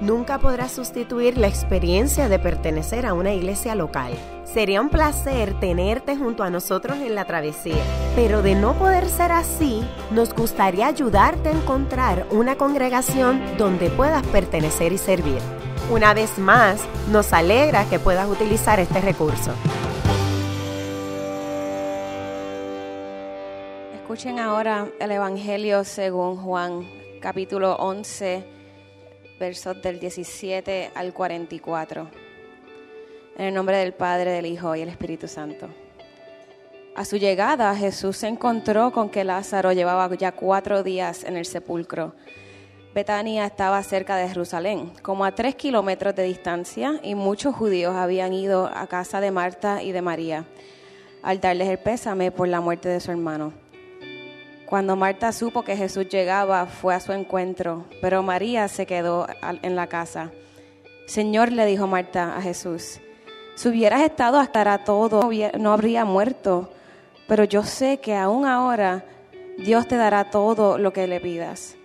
nunca podrá sustituir la experiencia de pertenecer a una iglesia local. Sería un placer tenerte junto a nosotros en la travesía, pero de no poder ser así, nos gustaría ayudarte a encontrar una congregación donde puedas pertenecer y servir. Una vez más, nos alegra que puedas utilizar este recurso. Escuchen ahora el Evangelio según Juan, capítulo 11, versos del 17 al 44. En el nombre del Padre, del Hijo y del Espíritu Santo. A su llegada, Jesús se encontró con que Lázaro llevaba ya cuatro días en el sepulcro. Betania estaba cerca de Jerusalén, como a tres kilómetros de distancia, y muchos judíos habían ido a casa de Marta y de María al darles el pésame por la muerte de su hermano. Cuando Marta supo que Jesús llegaba, fue a su encuentro, pero María se quedó en la casa. Señor, le dijo Marta a Jesús, si hubieras estado hasta todo, no habría muerto, pero yo sé que aún ahora Dios te dará todo lo que le pidas.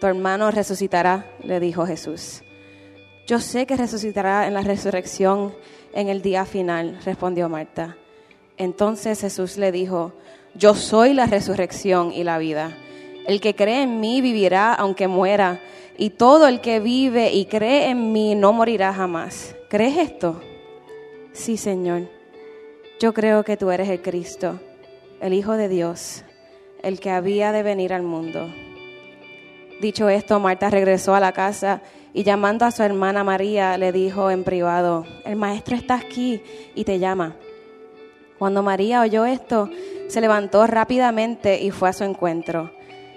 Tu hermano resucitará, le dijo Jesús. Yo sé que resucitará en la resurrección en el día final, respondió Marta. Entonces Jesús le dijo, yo soy la resurrección y la vida. El que cree en mí vivirá aunque muera, y todo el que vive y cree en mí no morirá jamás. ¿Crees esto? Sí, Señor. Yo creo que tú eres el Cristo, el Hijo de Dios, el que había de venir al mundo. Dicho esto, Marta regresó a la casa y llamando a su hermana María le dijo en privado, el maestro está aquí y te llama. Cuando María oyó esto, se levantó rápidamente y fue a su encuentro.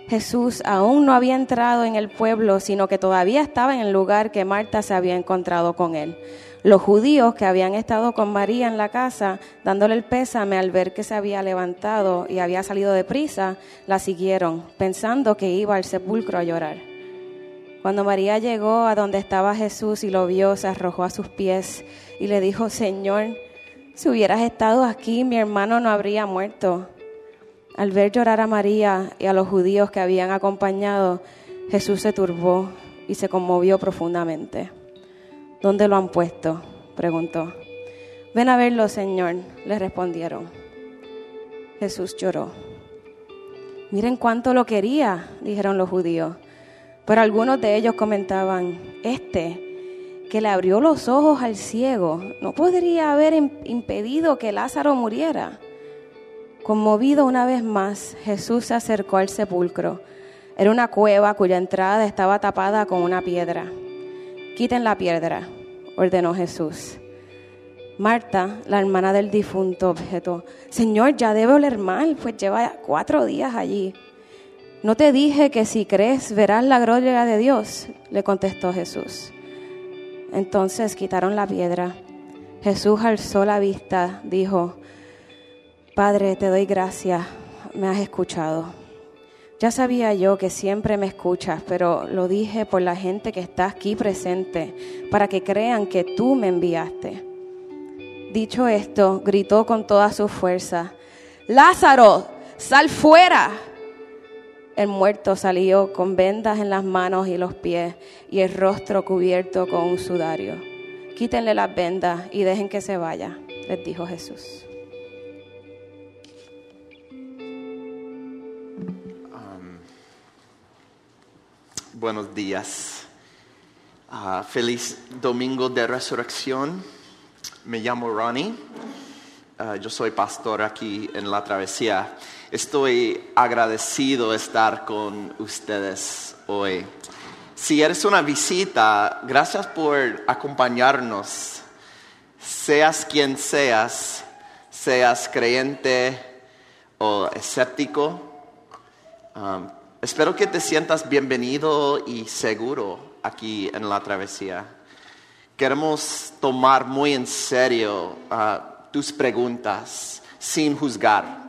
Jesús aún no había entrado en el pueblo, sino que todavía estaba en el lugar que Marta se había encontrado con él. Los judíos que habían estado con María en la casa, dándole el pésame al ver que se había levantado y había salido de prisa, la siguieron, pensando que iba al sepulcro a llorar. Cuando María llegó a donde estaba Jesús y lo vio, se arrojó a sus pies y le dijo, Señor, si hubieras estado aquí, mi hermano no habría muerto. Al ver llorar a María y a los judíos que habían acompañado, Jesús se turbó y se conmovió profundamente. ¿Dónde lo han puesto? preguntó. Ven a verlo, Señor, le respondieron. Jesús lloró. Miren cuánto lo quería, dijeron los judíos. Pero algunos de ellos comentaban, este que le abrió los ojos al ciego, no podría haber impedido que Lázaro muriera. Conmovido una vez más, Jesús se acercó al sepulcro. Era una cueva cuya entrada estaba tapada con una piedra. Quiten la piedra, ordenó Jesús. Marta, la hermana del difunto, objetó, Señor, ya debe oler mal, pues lleva cuatro días allí. No te dije que si crees verás la gloria de Dios, le contestó Jesús. Entonces quitaron la piedra. Jesús alzó la vista, dijo, Padre, te doy gracias, me has escuchado. Ya sabía yo que siempre me escuchas, pero lo dije por la gente que está aquí presente, para que crean que tú me enviaste. Dicho esto, gritó con toda su fuerza, Lázaro, sal fuera. El muerto salió con vendas en las manos y los pies y el rostro cubierto con un sudario. Quítenle las vendas y dejen que se vaya, les dijo Jesús. Um, buenos días. Ah, feliz domingo de resurrección. Me llamo Ronnie. Ah, yo soy pastor aquí en la travesía. Estoy agradecido de estar con ustedes hoy. Si eres una visita, gracias por acompañarnos. Seas quien seas, seas creyente o escéptico, um, espero que te sientas bienvenido y seguro aquí en la travesía. Queremos tomar muy en serio uh, tus preguntas sin juzgar.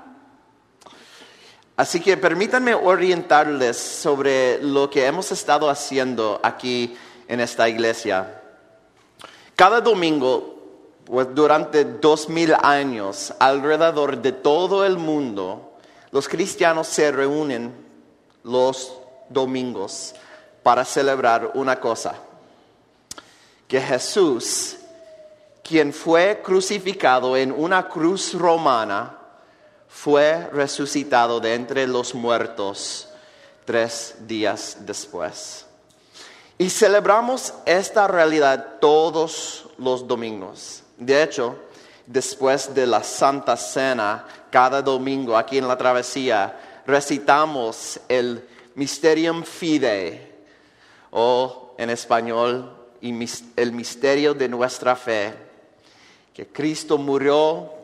Así que permítanme orientarles sobre lo que hemos estado haciendo aquí en esta iglesia. Cada domingo, pues durante dos mil años, alrededor de todo el mundo, los cristianos se reúnen los domingos para celebrar una cosa, que Jesús, quien fue crucificado en una cruz romana, fue resucitado de entre los muertos tres días después. Y celebramos esta realidad todos los domingos. De hecho, después de la Santa Cena, cada domingo aquí en la travesía, recitamos el Mysterium Fidei, o en español, el misterio de nuestra fe, que Cristo murió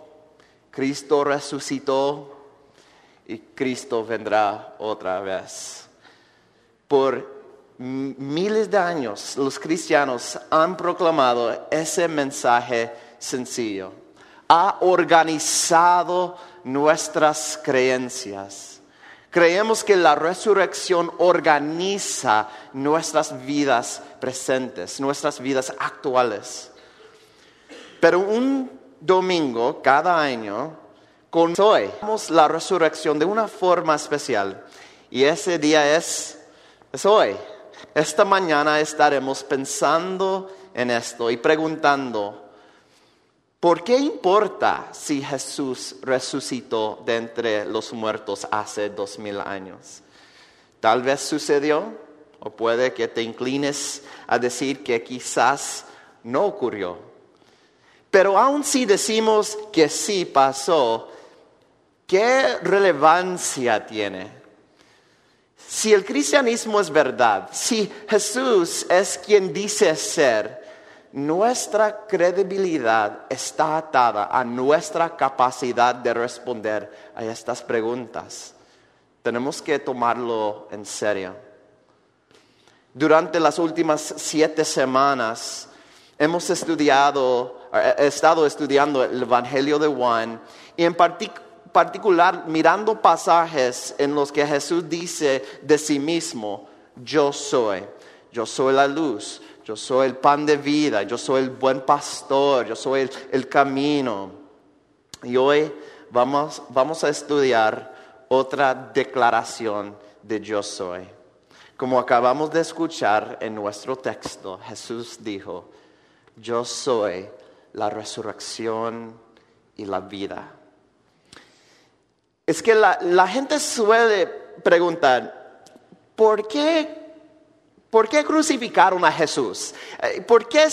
Cristo resucitó y Cristo vendrá otra vez. Por miles de años los cristianos han proclamado ese mensaje sencillo. Ha organizado nuestras creencias. Creemos que la resurrección organiza nuestras vidas presentes, nuestras vidas actuales. Pero un domingo cada año con hoy la resurrección de una forma especial y ese día es, es hoy. Esta mañana estaremos pensando en esto y preguntando, ¿por qué importa si Jesús resucitó de entre los muertos hace dos mil años? Tal vez sucedió o puede que te inclines a decir que quizás no ocurrió. Pero aun si decimos que sí pasó, ¿qué relevancia tiene? Si el cristianismo es verdad, si Jesús es quien dice ser, nuestra credibilidad está atada a nuestra capacidad de responder a estas preguntas. Tenemos que tomarlo en serio. Durante las últimas siete semanas hemos estudiado he estado estudiando el Evangelio de Juan y en particular mirando pasajes en los que Jesús dice de sí mismo, yo soy, yo soy la luz, yo soy el pan de vida, yo soy el buen pastor, yo soy el, el camino. Y hoy vamos, vamos a estudiar otra declaración de yo soy. Como acabamos de escuchar en nuestro texto, Jesús dijo, yo soy la resurrección y la vida. Es que la, gente suele preguntar, ¿por qué, ¿por qué crucificaron a Jesús? Eh, ¿Por qué,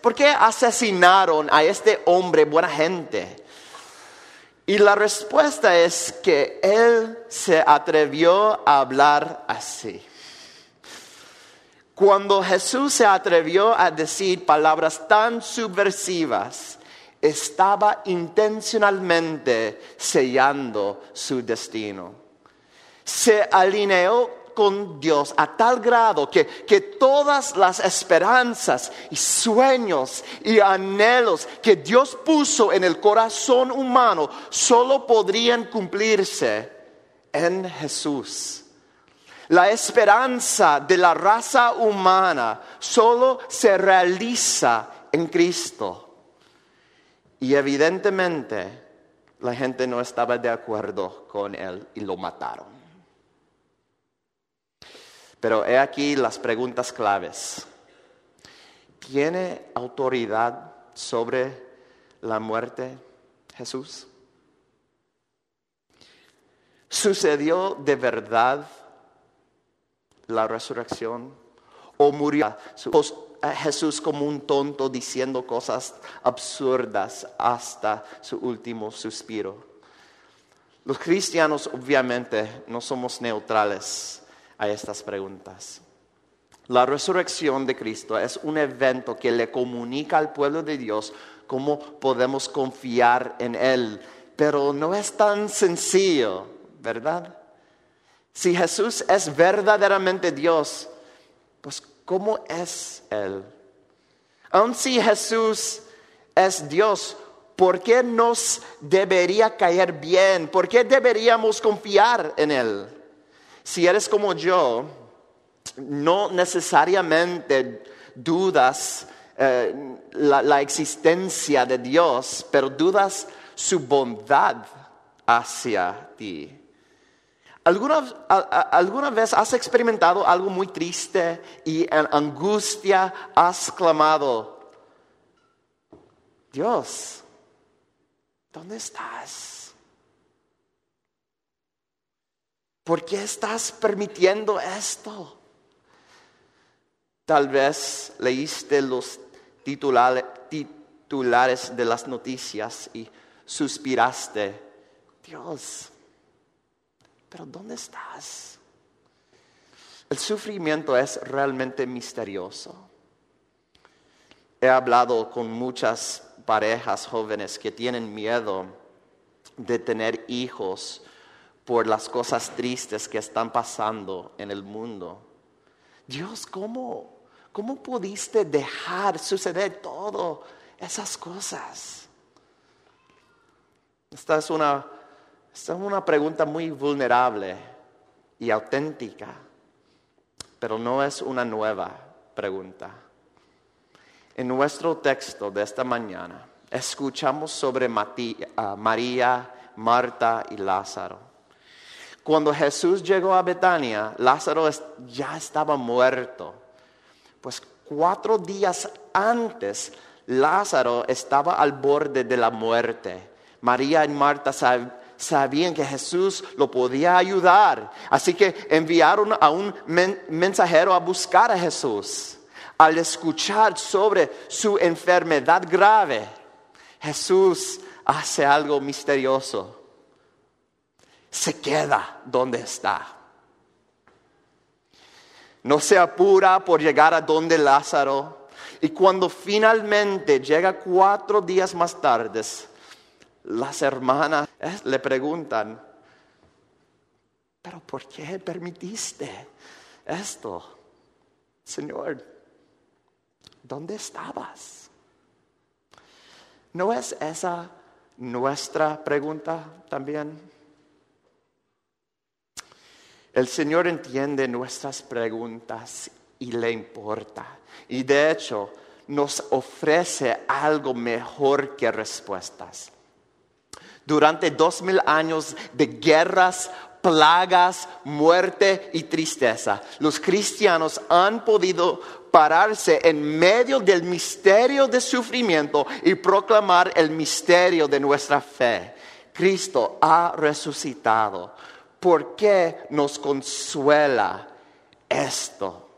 ¿Por qué asesinaron a este hombre buena gente? Y la respuesta es que él se atrevió a hablar así. Cuando Jesús se atrevió a decir palabras tan subversivas, estaba intencionalmente sellando su destino. Se alineó con Dios a tal grado que, que, todas las esperanzas y sueños y anhelos que Dios puso en el corazón humano solo podrían cumplirse en Jesús. La esperanza de la raza humana solo se realiza en Cristo. Y evidentemente la gente no estaba de acuerdo con él y lo mataron. Pero he aquí las preguntas claves. ¿Tiene autoridad sobre la muerte Jesús? ¿Sucedió de verdad la resurrección? ¿O murió Jesús como un tonto diciendo cosas absurdas hasta su último suspiro? Los cristianos obviamente no somos neutrales a estas preguntas. La resurrección de Cristo es un evento que le comunica al pueblo de Dios cómo podemos confiar en Él, pero no es tan sencillo, ¿verdad? Si Jesús es verdaderamente Dios, pues ¿cómo es Él? Aun si Jesús es Dios, ¿Por qué nos debería caer bien? ¿Por qué deberíamos confiar en Él? Si eres como yo, no necesariamente dudas eh, la, existencia de Dios, pero dudas su bondad hacia ti. ¿Alguna, ¿Alguna, vez has experimentado algo muy triste y en angustia has clamado, Dios, ¿dónde estás? ¿Por qué estás permitiendo esto? Tal vez leíste los titulares, titulares de las noticias y suspiraste, Dios, pero ¿dónde estás? El sufrimiento es realmente misterioso. He hablado con muchas parejas jóvenes que tienen miedo de tener hijos por las cosas tristes que están pasando en el mundo. Dios, ¿cómo, cómo pudiste dejar suceder todas esas cosas? Esta es una esta es una pregunta muy vulnerable y auténtica, pero no es una nueva pregunta. En nuestro texto de esta mañana escuchamos sobre ah, María, Marta y Lázaro. Cuando Jesús llegó a Betania, Lázaro ya estaba muerto. Pues cuatro días antes, Lázaro estaba al borde de la muerte. María y Marta sabían que Jesús lo podía ayudar. Así que enviaron a un mensajero a buscar a Jesús. Al escuchar sobre su enfermedad grave, Jesús hace algo misterioso. Se queda donde está. No se apura por llegar a donde Lázaro. Y cuando finalmente llega cuatro días más tarde, las hermanas le preguntan, pero ¿por qué permitiste esto? Señor, ¿dónde estabas? ¿No es esa nuestra pregunta también? El Señor entiende nuestras preguntas y le importa. Y de hecho nos ofrece algo mejor que respuestas durante dos mil años de guerras, plagas, muerte y tristeza. Los cristianos han podido pararse en medio del misterio de sufrimiento y proclamar el misterio de nuestra fe. Cristo ha resucitado. ¿Por qué nos consuela esto?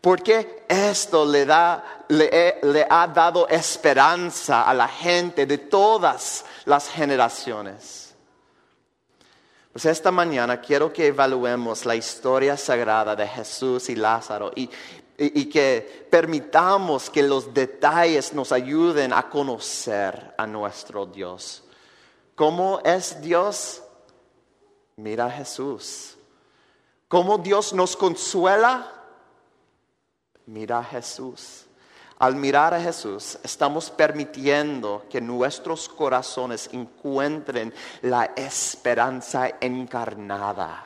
Porque esto le, da, le, le, ha dado esperanza a la gente de todas las generaciones. Pues esta mañana quiero que evaluemos la historia sagrada de Jesús y Lázaro y, que permitamos que los detalles nos ayuden a conocer a nuestro Dios. ¿Cómo es Dios? Mira a Jesús. ¿Cómo Dios nos consuela? Mira a Jesús. Al mirar a Jesús, estamos permitiendo que nuestros corazones encuentren la esperanza encarnada.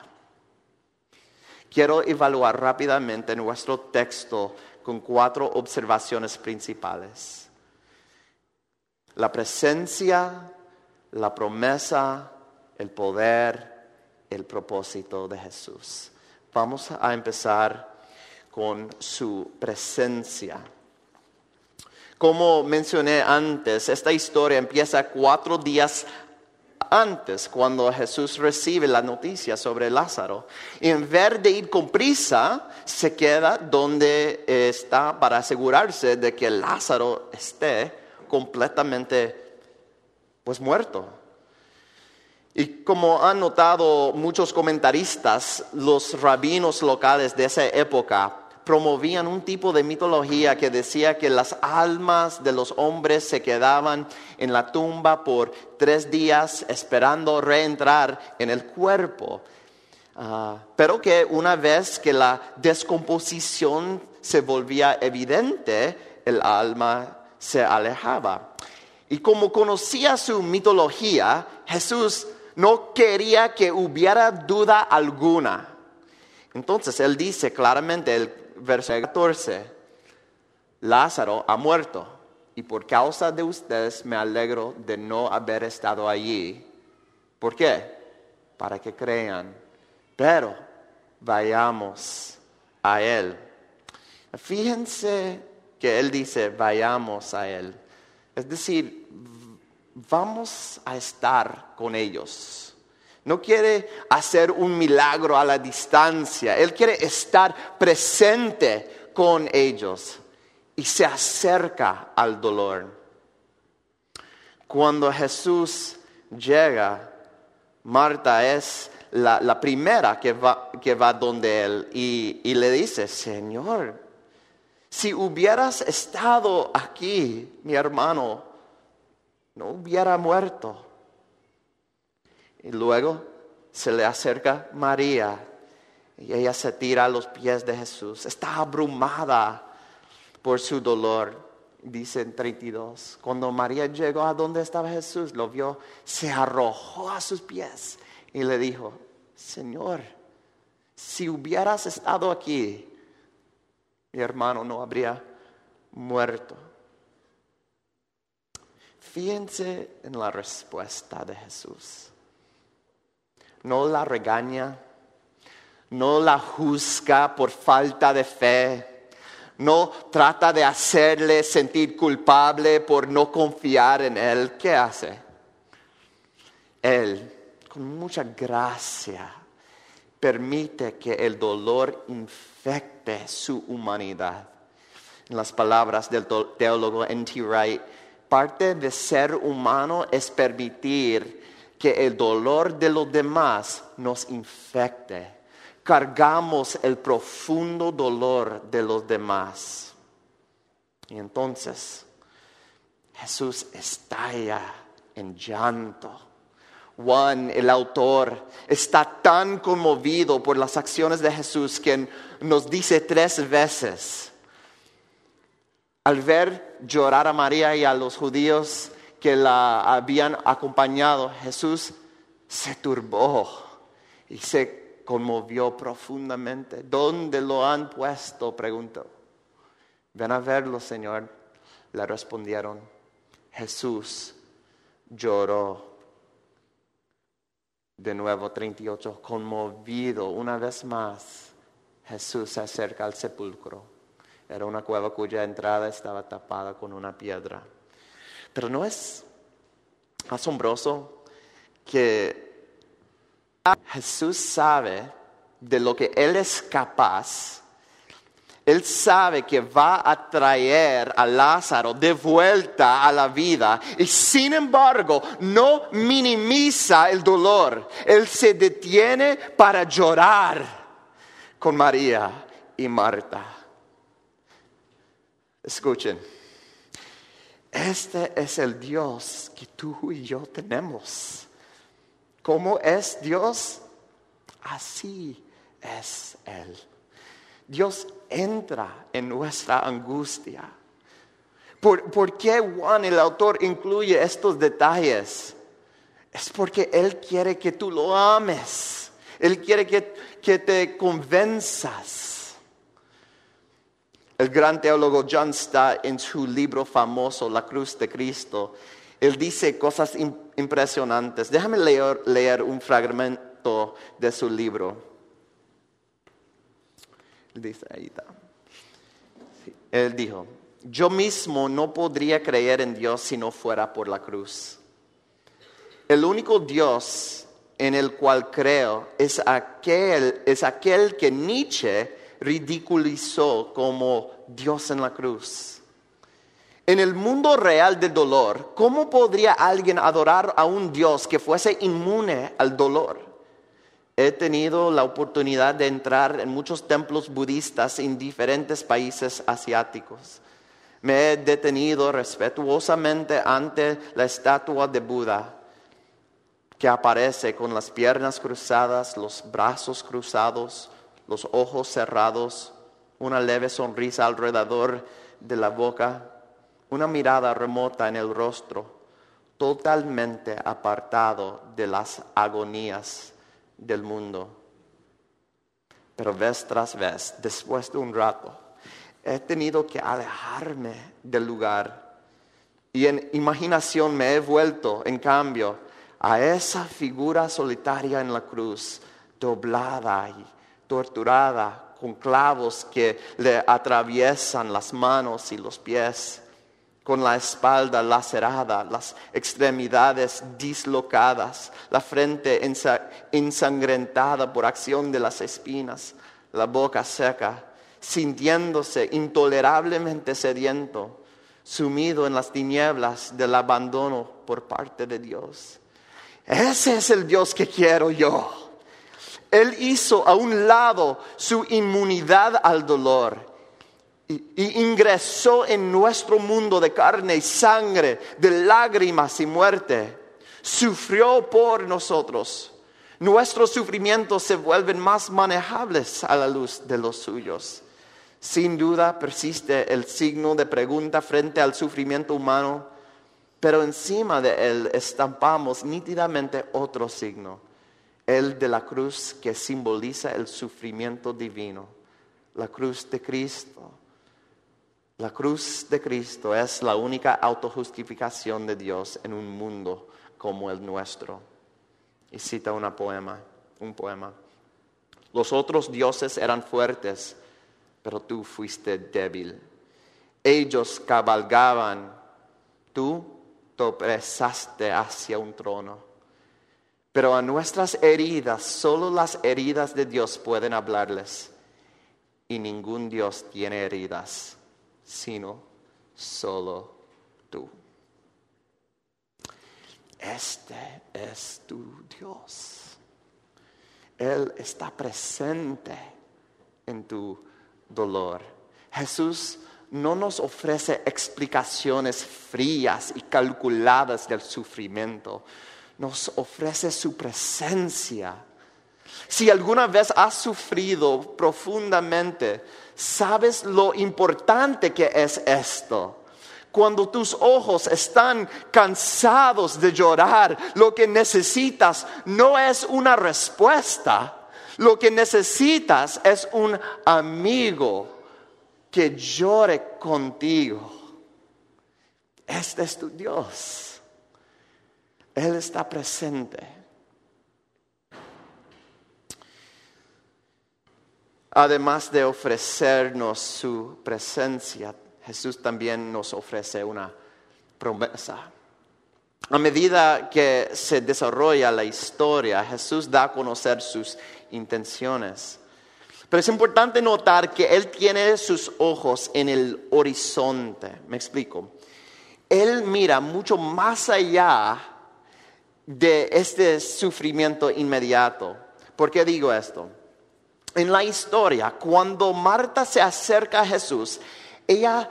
Quiero evaluar rápidamente nuestro texto con cuatro observaciones principales. La presencia, la promesa, el poder, el propósito de Jesús. Vamos a empezar con su presencia. Como mencioné antes, esta historia empieza cuatro días antes, cuando Jesús recibe la noticia sobre Lázaro. Y en vez de ir con prisa, se queda donde está para asegurarse de que Lázaro esté completamente pues muerto. Y como han notado muchos comentaristas, los rabinos locales de esa época promovían un tipo de mitología que decía que las almas de los hombres se quedaban en la tumba por tres días esperando reentrar en el cuerpo. Ah, pero que una vez que la descomposición se volvía evidente, el alma se alejaba. Y como conocía su mitología, Jesús no quería que hubiera duda alguna. Entonces él dice claramente, el verso 14, Lázaro ha muerto y por causa de ustedes me alegro de no haber estado allí. ¿Por qué? Para que crean. Pero vayamos a Él. Fíjense que Él dice, vayamos a Él. Es decir, vamos a estar con ellos. No quiere hacer un milagro a la distancia. Él quiere estar presente con ellos y se acerca al dolor. Cuando Jesús llega, Marta es la, primera que va, que va donde él y, y le dice, Señor, si hubieras estado aquí, mi hermano, no hubiera muerto. Y luego se le acerca María y ella se tira a los pies de Jesús. Está abrumada por su dolor. Dice en 32, cuando María llegó a donde estaba Jesús, lo vio, se arrojó a sus pies y le dijo, Señor, si hubieras estado aquí, mi hermano no habría muerto. Fíjense en la respuesta de Jesús. No la regaña, no la juzga por falta de fe, no trata de hacerle sentir culpable por no confiar en Él. ¿Qué hace? Él, con mucha gracia, permite que el dolor infecte su humanidad. En las palabras del teólogo N.T. Wright, parte de ser humano es permitir que el dolor de los demás nos infecte cargamos el profundo dolor de los demás. Y entonces Jesús estalla en llanto. Juan, el autor, está tan conmovido por las acciones de Jesús que nos dice tres veces, al ver llorar a María y a los judíos que la habían acompañado, Jesús se turbó y se conmovió profundamente. ¿Dónde lo han puesto? preguntó. Ven a verlo, Señor. Le respondieron. Jesús lloró. De nuevo, 38, conmovido una vez más. Jesús se acerca al sepulcro. Era una cueva cuya entrada estaba tapada con una piedra. Pero no es asombroso que Jesús sabe de lo que Él es capaz. Él sabe que va a traer a Lázaro de vuelta a la vida y sin embargo no minimiza el dolor. Él se detiene para llorar con María y Marta. Escuchen, este es el Dios que tú y yo tenemos. ¿Cómo es Dios? Así es Él. Dios entra en nuestra angustia. ¿Por, qué Juan, el autor, incluye estos detalles? Es porque Él quiere que tú lo ames. Él quiere que, que te convenzas. El gran teólogo John Stott, en su libro famoso, La Cruz de Cristo, él dice cosas impresionantes. Déjame leer, un fragmento de su libro. Dice ahí Él dijo, yo mismo no podría creer en Dios si no fuera por la cruz. El único Dios en el cual creo es aquel, es aquel que Nietzsche ridiculizó como Dios en la cruz. En el mundo real del dolor, ¿cómo podría alguien adorar a un Dios que fuese inmune al dolor? He tenido la oportunidad de entrar en muchos templos budistas en diferentes países asiáticos. Me he detenido respetuosamente ante la estatua de Buda, que aparece con las piernas cruzadas, los brazos cruzados, los ojos cerrados, una leve sonrisa alrededor de la boca una mirada remota en el rostro, totalmente apartado de las agonías del mundo. Pero vez tras vez, después de un rato, he tenido que alejarme del lugar y en imaginación me he vuelto, en cambio, a esa figura solitaria en la cruz, doblada y torturada con clavos que le atraviesan las manos y los pies, con la espalda lacerada, las extremidades dislocadas, la frente ensangrentada por acción de las espinas, la boca seca, sintiéndose intolerablemente sediento, sumido en las tinieblas del abandono por parte de Dios. Ese es el Dios que quiero yo. Él hizo a un lado su inmunidad al dolor y, ingresó en nuestro mundo de carne y sangre, de lágrimas y muerte. Sufrió por nosotros. Nuestros sufrimientos se vuelven más manejables a la luz de los suyos. Sin duda persiste el signo de pregunta frente al sufrimiento humano, pero encima de él estampamos nítidamente otro signo el de la cruz que simboliza el sufrimiento divino, la cruz de Cristo. La cruz de Cristo es la única autojustificación de Dios en un mundo como el nuestro. Y cita una poema, un poema. Los otros dioses eran fuertes, pero tú fuiste débil. Ellos cabalgaban, tú te hacia un trono. Pero a nuestras heridas, solo las heridas de Dios pueden hablarles. Y ningún Dios tiene heridas, sino solo tú. Este es tu Dios. Él está presente en tu dolor. Jesús no nos ofrece explicaciones frías y calculadas del sufrimiento nos ofrece su presencia. Si alguna vez has sufrido profundamente, sabes lo importante que es esto. Cuando tus ojos están cansados de llorar, lo que necesitas no es una respuesta, lo que necesitas es un amigo que llore contigo. Este es tu Dios. Él está presente. Además de ofrecernos su presencia, Jesús también nos ofrece una promesa. A medida que se desarrolla la historia, Jesús da a conocer sus intenciones. Pero es importante notar que Él tiene sus ojos en el horizonte. Me explico. Él mira mucho más allá de este sufrimiento inmediato. ¿Por qué digo esto? En la historia, cuando Marta se acerca a Jesús, ella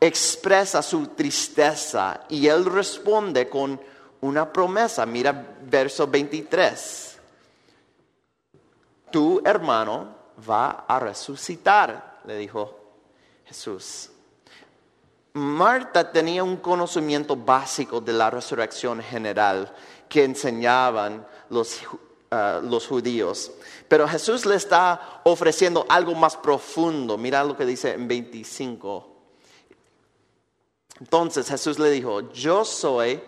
expresa su tristeza y él responde con una promesa. Mira verso 23. Tu hermano va a resucitar, le dijo Jesús. Marta tenía un conocimiento básico de la resurrección general que enseñaban los, ah, los judíos. Pero Jesús le está ofreciendo algo más profundo. Mira lo que dice en 25. Entonces Jesús le dijo, yo soy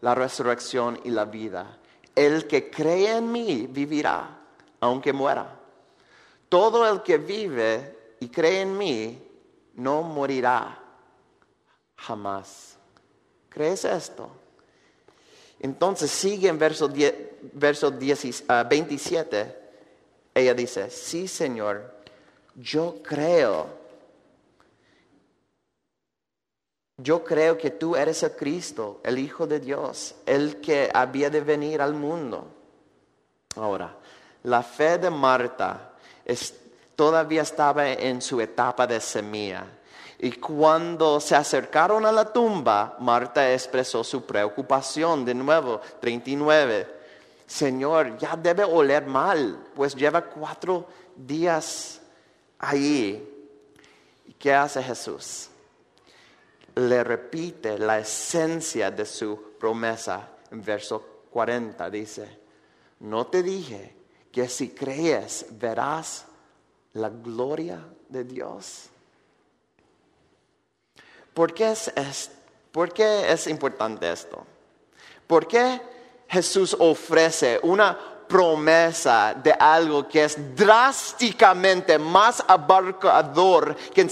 la resurrección y la vida. El que cree en mí vivirá, aunque muera. Todo el que vive y cree en mí no morirá jamás. ¿Crees esto? Entonces sigue en verso, 27. Ah, Ella dice, sí Señor, yo creo. Yo creo que tú eres el Cristo, el Hijo de Dios, el que había de venir al mundo. Ahora, la fe de Marta todavía estaba en su etapa de semilla. Y cuando se acercaron a la tumba, Marta expresó su preocupación de nuevo, 39. Señor, ya debe oler mal, pues lleva cuatro días allí. ¿Y qué hace Jesús? le repite la esencia de su promesa en verso 40. Dice, no te dije que si crees verás la gloria de Dios. ¿Por qué es, es, ¿Por qué es importante esto? ¿Por qué Jesús ofrece una promesa de algo que es drásticamente más abarcador que,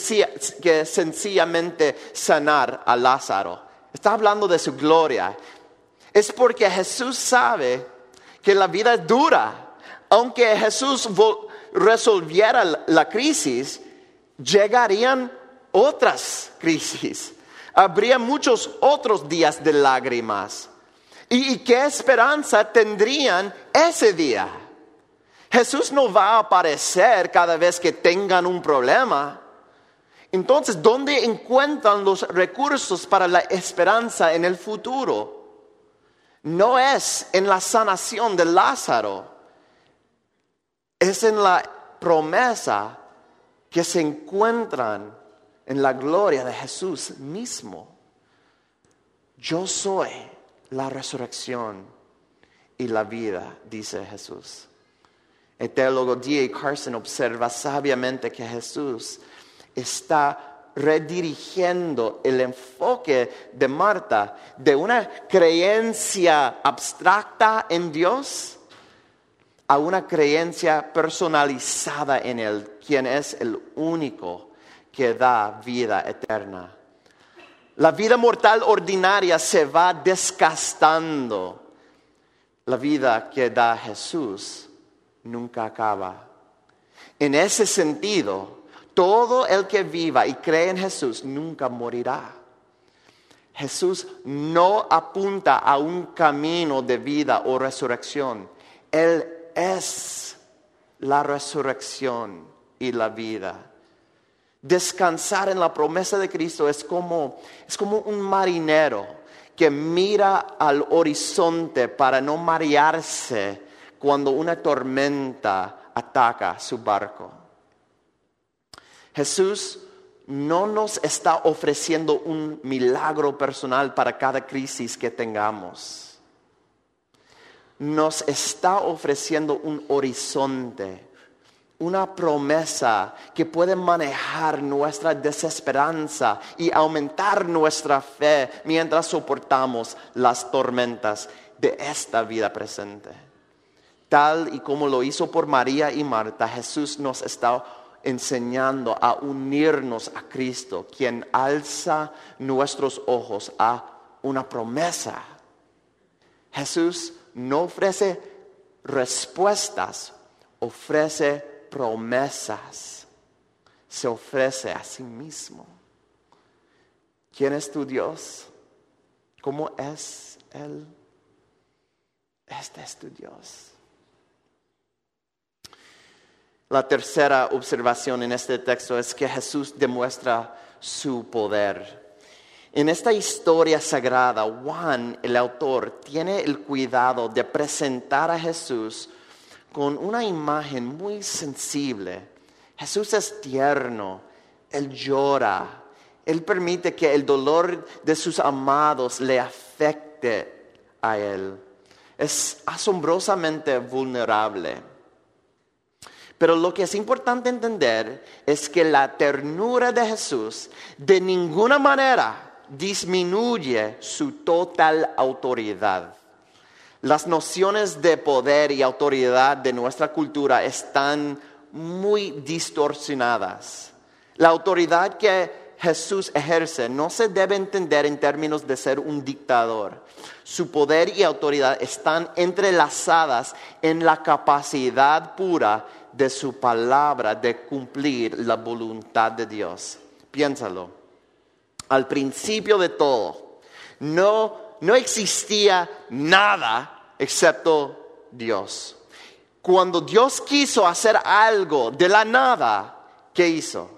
que sencillamente sanar a Lázaro? Está hablando de su gloria. Es porque Jesús sabe que la vida es dura. Aunque Jesús resolviera la crisis, llegarían otras crisis. Habría muchos otros días de lágrimas. ¿Y, qué esperanza tendrían ese día? Jesús no va a aparecer cada vez que tengan un problema. Entonces, ¿dónde encuentran los recursos para la esperanza en el futuro? No es en la sanación de Lázaro, es en la promesa que se encuentran en la gloria de Jesús mismo. Yo soy la resurrección y la vida, dice Jesús. El teólogo D.A. Carson observa sabiamente que Jesús está redirigiendo el enfoque de Marta de una creencia abstracta en Dios a una creencia personalizada en Él, quien es el único que da vida eterna. La vida mortal ordinaria se va desgastando. La vida que da Jesús nunca acaba. En ese sentido, todo el que viva y cree en Jesús nunca morirá. Jesús no apunta a un camino de vida o resurrección. Él es la resurrección y la vida. Descansar en la promesa de Cristo es como, es como un marinero que mira al horizonte para no marearse cuando una tormenta ataca su barco. Jesús no nos está ofreciendo un milagro personal para cada crisis que tengamos. Nos está ofreciendo un horizonte una promesa que puede manejar nuestra desesperanza y aumentar nuestra fe mientras soportamos las tormentas de esta vida presente. Tal y como lo hizo por María y Marta, Jesús nos está enseñando a unirnos a Cristo, quien alza nuestros ojos a una promesa. Jesús no ofrece respuestas, ofrece promesas se ofrece a sí mismo. ¿Quién es tu Dios? ¿Cómo es Él? Este es tu Dios. La tercera observación en este texto es que Jesús demuestra su poder. En esta historia sagrada, Juan, el autor, tiene el cuidado de presentar a Jesús con una imagen muy sensible. Jesús es tierno, Él llora, Él permite que el dolor de sus amados le afecte a Él. Es asombrosamente vulnerable. Pero lo que es importante entender es que la ternura de Jesús de ninguna manera disminuye su total autoridad. Las nociones de poder y autoridad de nuestra cultura están muy distorsionadas. La autoridad que Jesús ejerce no se debe entender en términos de ser un dictador. Su poder y autoridad están entrelazadas en la capacidad pura de su palabra de cumplir la voluntad de Dios. Piénsalo. Al principio de todo, no no existía nada excepto Dios. Cuando Dios quiso hacer algo de la nada, ¿qué hizo?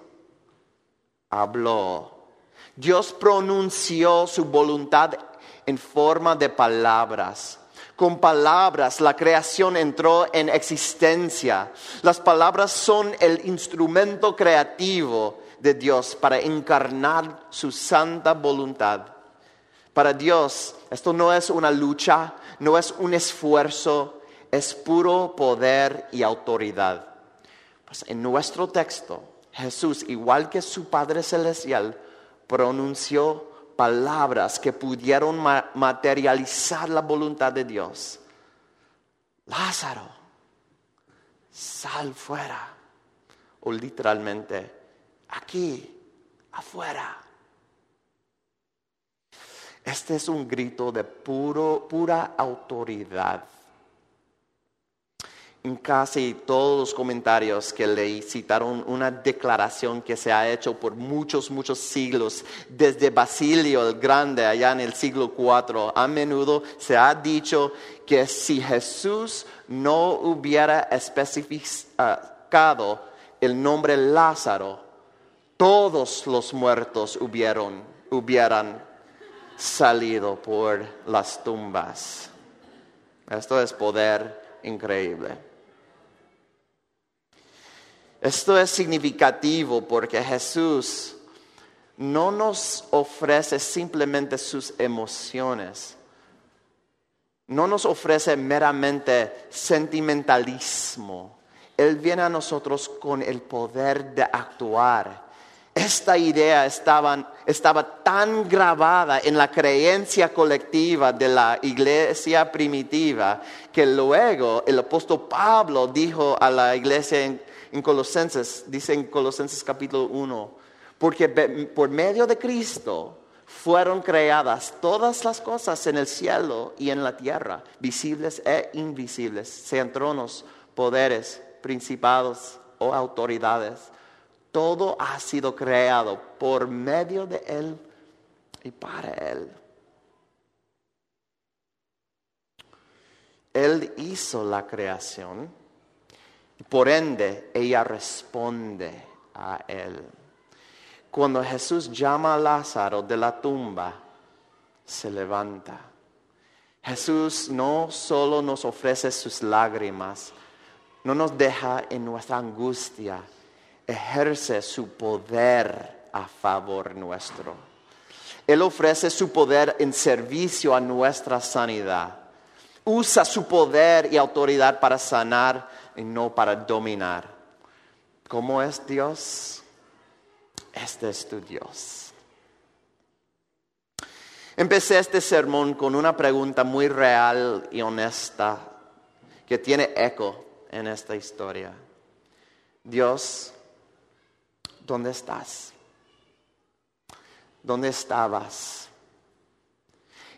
Habló. Dios pronunció su voluntad en forma de palabras. Con palabras la creación entró en existencia. Las palabras son el instrumento creativo de Dios para encarnar su santa voluntad. Para Dios esto no es una lucha, no es un esfuerzo, es puro poder y autoridad. Pues en nuestro texto, Jesús, igual que su Padre Celestial, pronunció palabras que pudieron materializar la voluntad de Dios. Lázaro, sal fuera. O literalmente, aquí, afuera. Este es un grito de puro, pura autoridad. En casi todos los comentarios que leí citaron una declaración que se ha hecho por muchos, muchos siglos, desde Basilio el Grande, allá en el siglo IV. A menudo se ha dicho que si Jesús no hubiera especificado el nombre Lázaro, todos los muertos hubieran, hubieran salido por las tumbas. Esto es poder increíble. Esto es significativo porque Jesús no nos ofrece simplemente sus emociones, no nos ofrece meramente sentimentalismo. Él viene a nosotros con el poder de actuar esta idea estaba, estaba tan grabada en la creencia colectiva de la iglesia primitiva que luego el apóstol Pablo dijo a la iglesia en, en Colosenses, dice en Colosenses capítulo 1, porque por medio de Cristo fueron creadas todas las cosas en el cielo y en la tierra, visibles e invisibles, sean tronos, poderes, principados o autoridades todo ha sido creado por medio de Él y para Él. Él hizo la creación y por ende ella responde a Él. Cuando Jesús llama a Lázaro de la tumba, se levanta. Jesús no solo nos ofrece sus lágrimas, no nos deja en nuestra angustia, ejerce su poder a favor nuestro. Él ofrece su poder en servicio a nuestra sanidad. Usa su poder y autoridad para sanar y no para dominar. ¿Cómo es Dios? Este es tu Dios. Empecé este sermón con una pregunta muy real y honesta que tiene eco en esta historia. Dios, ¿Dónde estás? ¿Dónde estabas?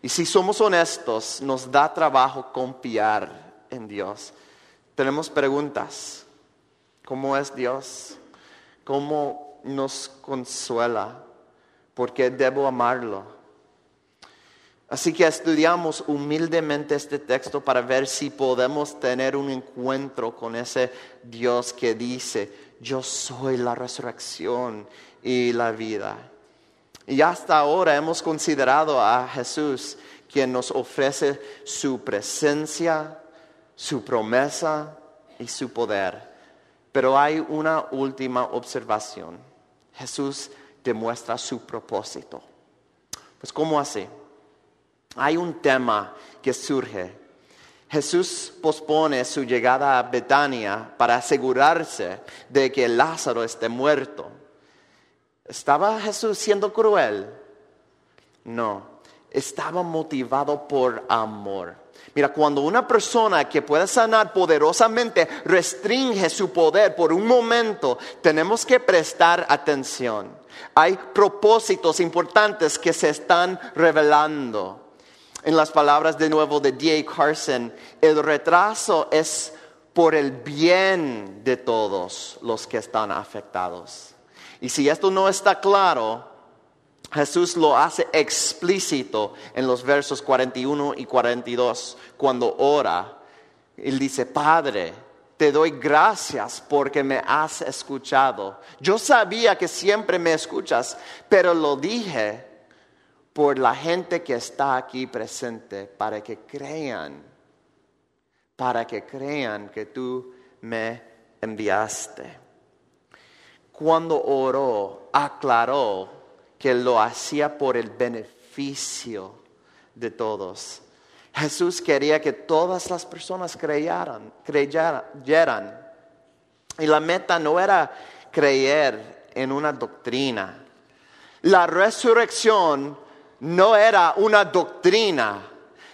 Y si somos honestos, nos da trabajo confiar en Dios. Tenemos preguntas. ¿Cómo es Dios? ¿Cómo nos consuela? ¿Por qué debo amarlo? Así que estudiamos humildemente este texto para ver si podemos tener un encuentro con ese Dios que dice, yo soy la resurrección y la vida. Y hasta ahora hemos considerado a Jesús quien nos ofrece su presencia, su promesa y su poder. Pero hay una última observación. Jesús demuestra su propósito. Pues ¿cómo así? Hay un tema que surge Jesús pospone su llegada a Betania para asegurarse de que Lázaro esté muerto. ¿Estaba Jesús siendo cruel? No, estaba motivado por amor. Mira, cuando una persona que puede sanar poderosamente restringe su poder por un momento, tenemos que prestar atención. Hay propósitos importantes que se están revelando en las palabras de nuevo de D.A. Carson, el retraso es por el bien de todos los que están afectados. Y si esto no está claro, Jesús lo hace explícito en los versos 41 y 42 cuando ora. Él dice, Padre, te doy gracias porque me has escuchado. Yo sabía que siempre me escuchas, pero lo dije por la gente que está aquí presente, para que crean, para que crean que tú me enviaste. cuando oró, aclaró que lo hacía por el beneficio de todos. Jesús quería que todas las personas creyeran, creyeran. Y la meta no era creer en una doctrina. La resurrección no era una doctrina.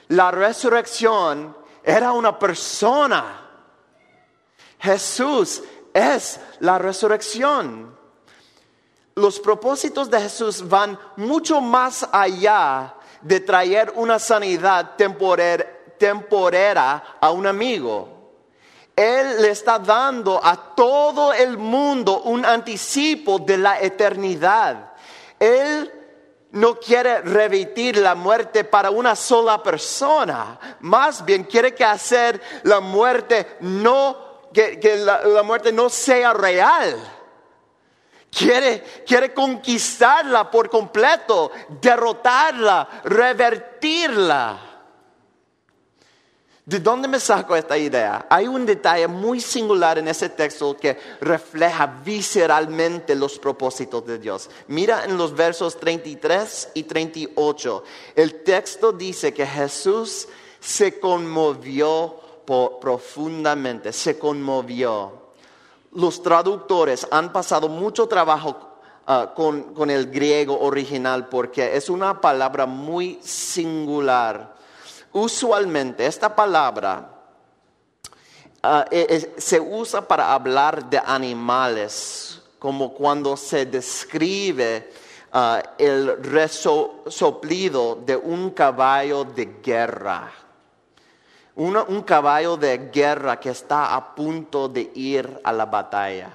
La resurrección era una persona. Jesús es la resurrección. Los propósitos de Jesús van mucho más allá de traer una sanidad temporera a un amigo. Él le está dando a todo el mundo un anticipo de la eternidad. Él no quiere revitir la muerte para una sola persona, más bien quiere que hacer la muerte no, que, la muerte no sea real. Quiere, quiere conquistarla por completo, derrotarla, revertirla. ¿De dónde me saco esta idea? Hay un detalle muy singular en ese texto que refleja visceralmente los propósitos de Dios. Mira en los versos 33 y 38. El texto dice que Jesús se conmovió profundamente, se conmovió los traductores han pasado mucho trabajo ah, con, el griego original porque es una palabra muy singular. Usualmente esta palabra ah, e, e, se usa para hablar de animales, como cuando se describe ah, el resoplido de un caballo de guerra un caballo de guerra que está a punto de ir a la batalla.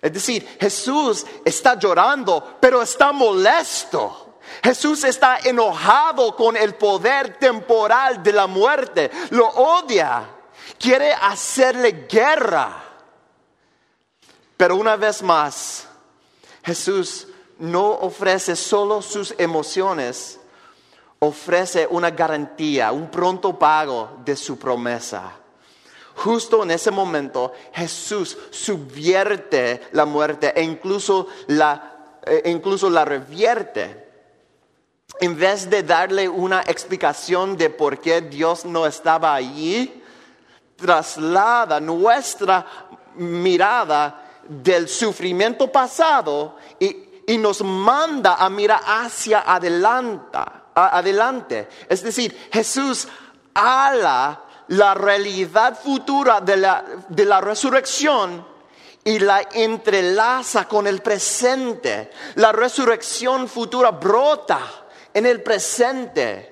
Es decir, Jesús está llorando, pero está molesto. Jesús está enojado con el poder temporal de la muerte. Lo odia. Quiere hacerle guerra. Pero una vez más, Jesús no ofrece solo sus emociones, ofrece una garantía, un pronto pago de su promesa. Justo en ese momento Jesús subvierte la muerte e incluso la, eh, incluso la revierte. En vez de darle una explicación de por qué Dios no estaba allí, traslada nuestra mirada del sufrimiento pasado y, y nos manda a mirar hacia adelante adelante. Es decir, Jesús ala la realidad futura de la, de la resurrección y la entrelaza con el presente. La resurrección futura brota en el presente.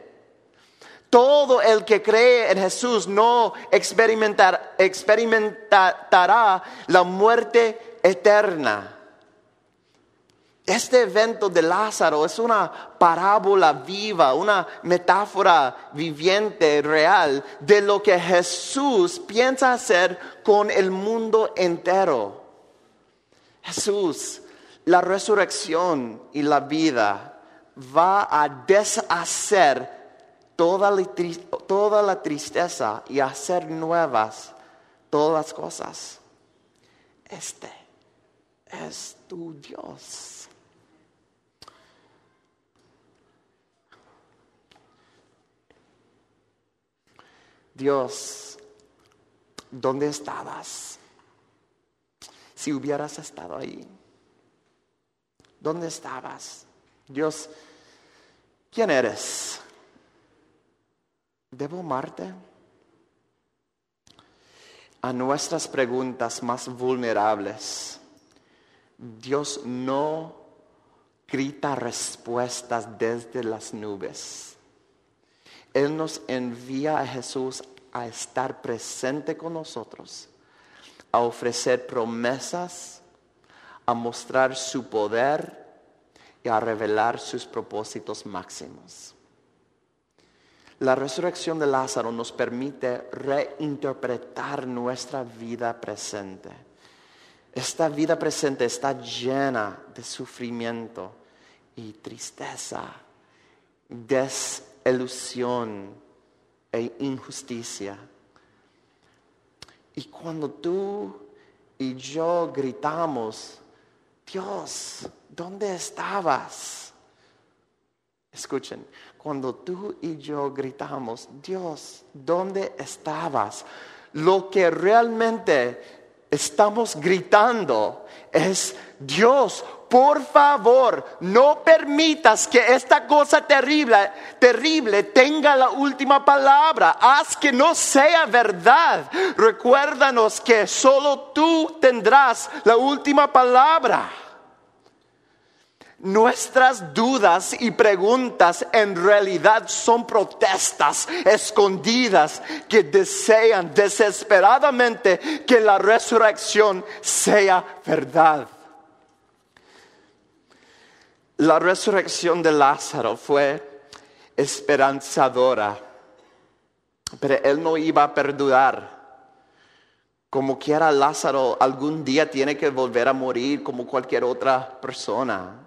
Todo el que cree en Jesús no experimentar, experimentará la muerte eterna. Este evento de Lázaro es una parábola viva, una metáfora viviente, real, de lo que Jesús piensa hacer con el mundo entero. Jesús, la resurrección y la vida va a deshacer toda la, toda la tristeza y hacer nuevas todas las cosas. Este es tu Dios. Dios, ¿dónde estabas? Si hubieras estado ahí, ¿dónde estabas? Dios, ¿quién eres? ¿Debo amarte? A nuestras preguntas más vulnerables, Dios no grita respuestas desde las nubes. Él nos envía a Jesús a estar presente con nosotros, a ofrecer promesas, a mostrar su poder y a revelar sus propósitos máximos. La resurrección de Lázaro nos permite reinterpretar nuestra vida presente. Esta vida presente está llena de sufrimiento y tristeza, des ilusión e injusticia. Y cuando tú y yo gritamos Dios, ¿dónde estabas? Escuchen, cuando tú y yo gritamos, Dios, ¿dónde estabas? Lo que realmente estamos gritando es, Dios, por favor, no permitas que esta cosa terrible, terrible tenga la última palabra. Haz que no sea verdad. Recuérdanos que solo tú tendrás la última palabra. Nuestras dudas y preguntas en realidad son protestas escondidas que desean desesperadamente que la resurrección sea verdad. La resurrección de Lázaro fue esperanzadora, pero él no iba a perdurar. Como quiera Lázaro algún día tiene que volver a morir como cualquier otra persona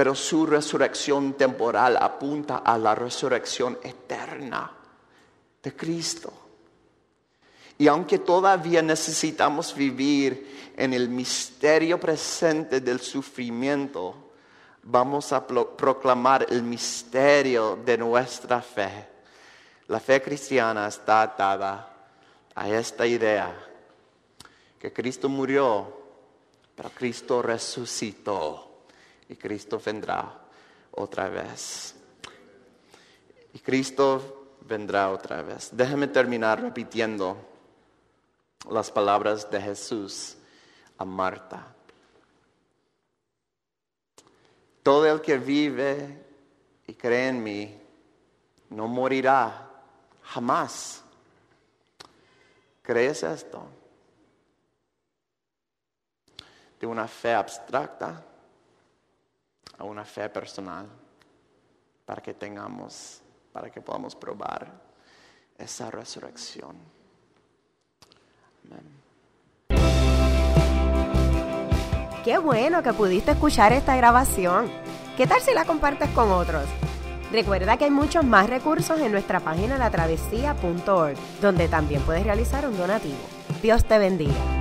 pero su resurrección temporal apunta a la resurrección eterna de Cristo. Y aunque todavía necesitamos vivir en el misterio presente del sufrimiento, vamos a proclamar el misterio de nuestra fe. La fe cristiana está atada a esta idea, que Cristo murió, pero Cristo resucitó y Cristo vendrá otra vez. Y Cristo vendrá otra vez. Déjeme terminar repitiendo las palabras de Jesús a Marta. Todo el que vive y cree en mí no morirá jamás. ¿Crees esto? De una fe abstracta a una fe personal para que tengamos, para que podamos probar esa resurrección. Qué bueno que pudiste escuchar esta grabación. ¿Qué tal si la compartes con otros? Recuerda que hay muchos más recursos en nuestra página latravesía.org, donde también puedes realizar un donativo. Dios te bendiga.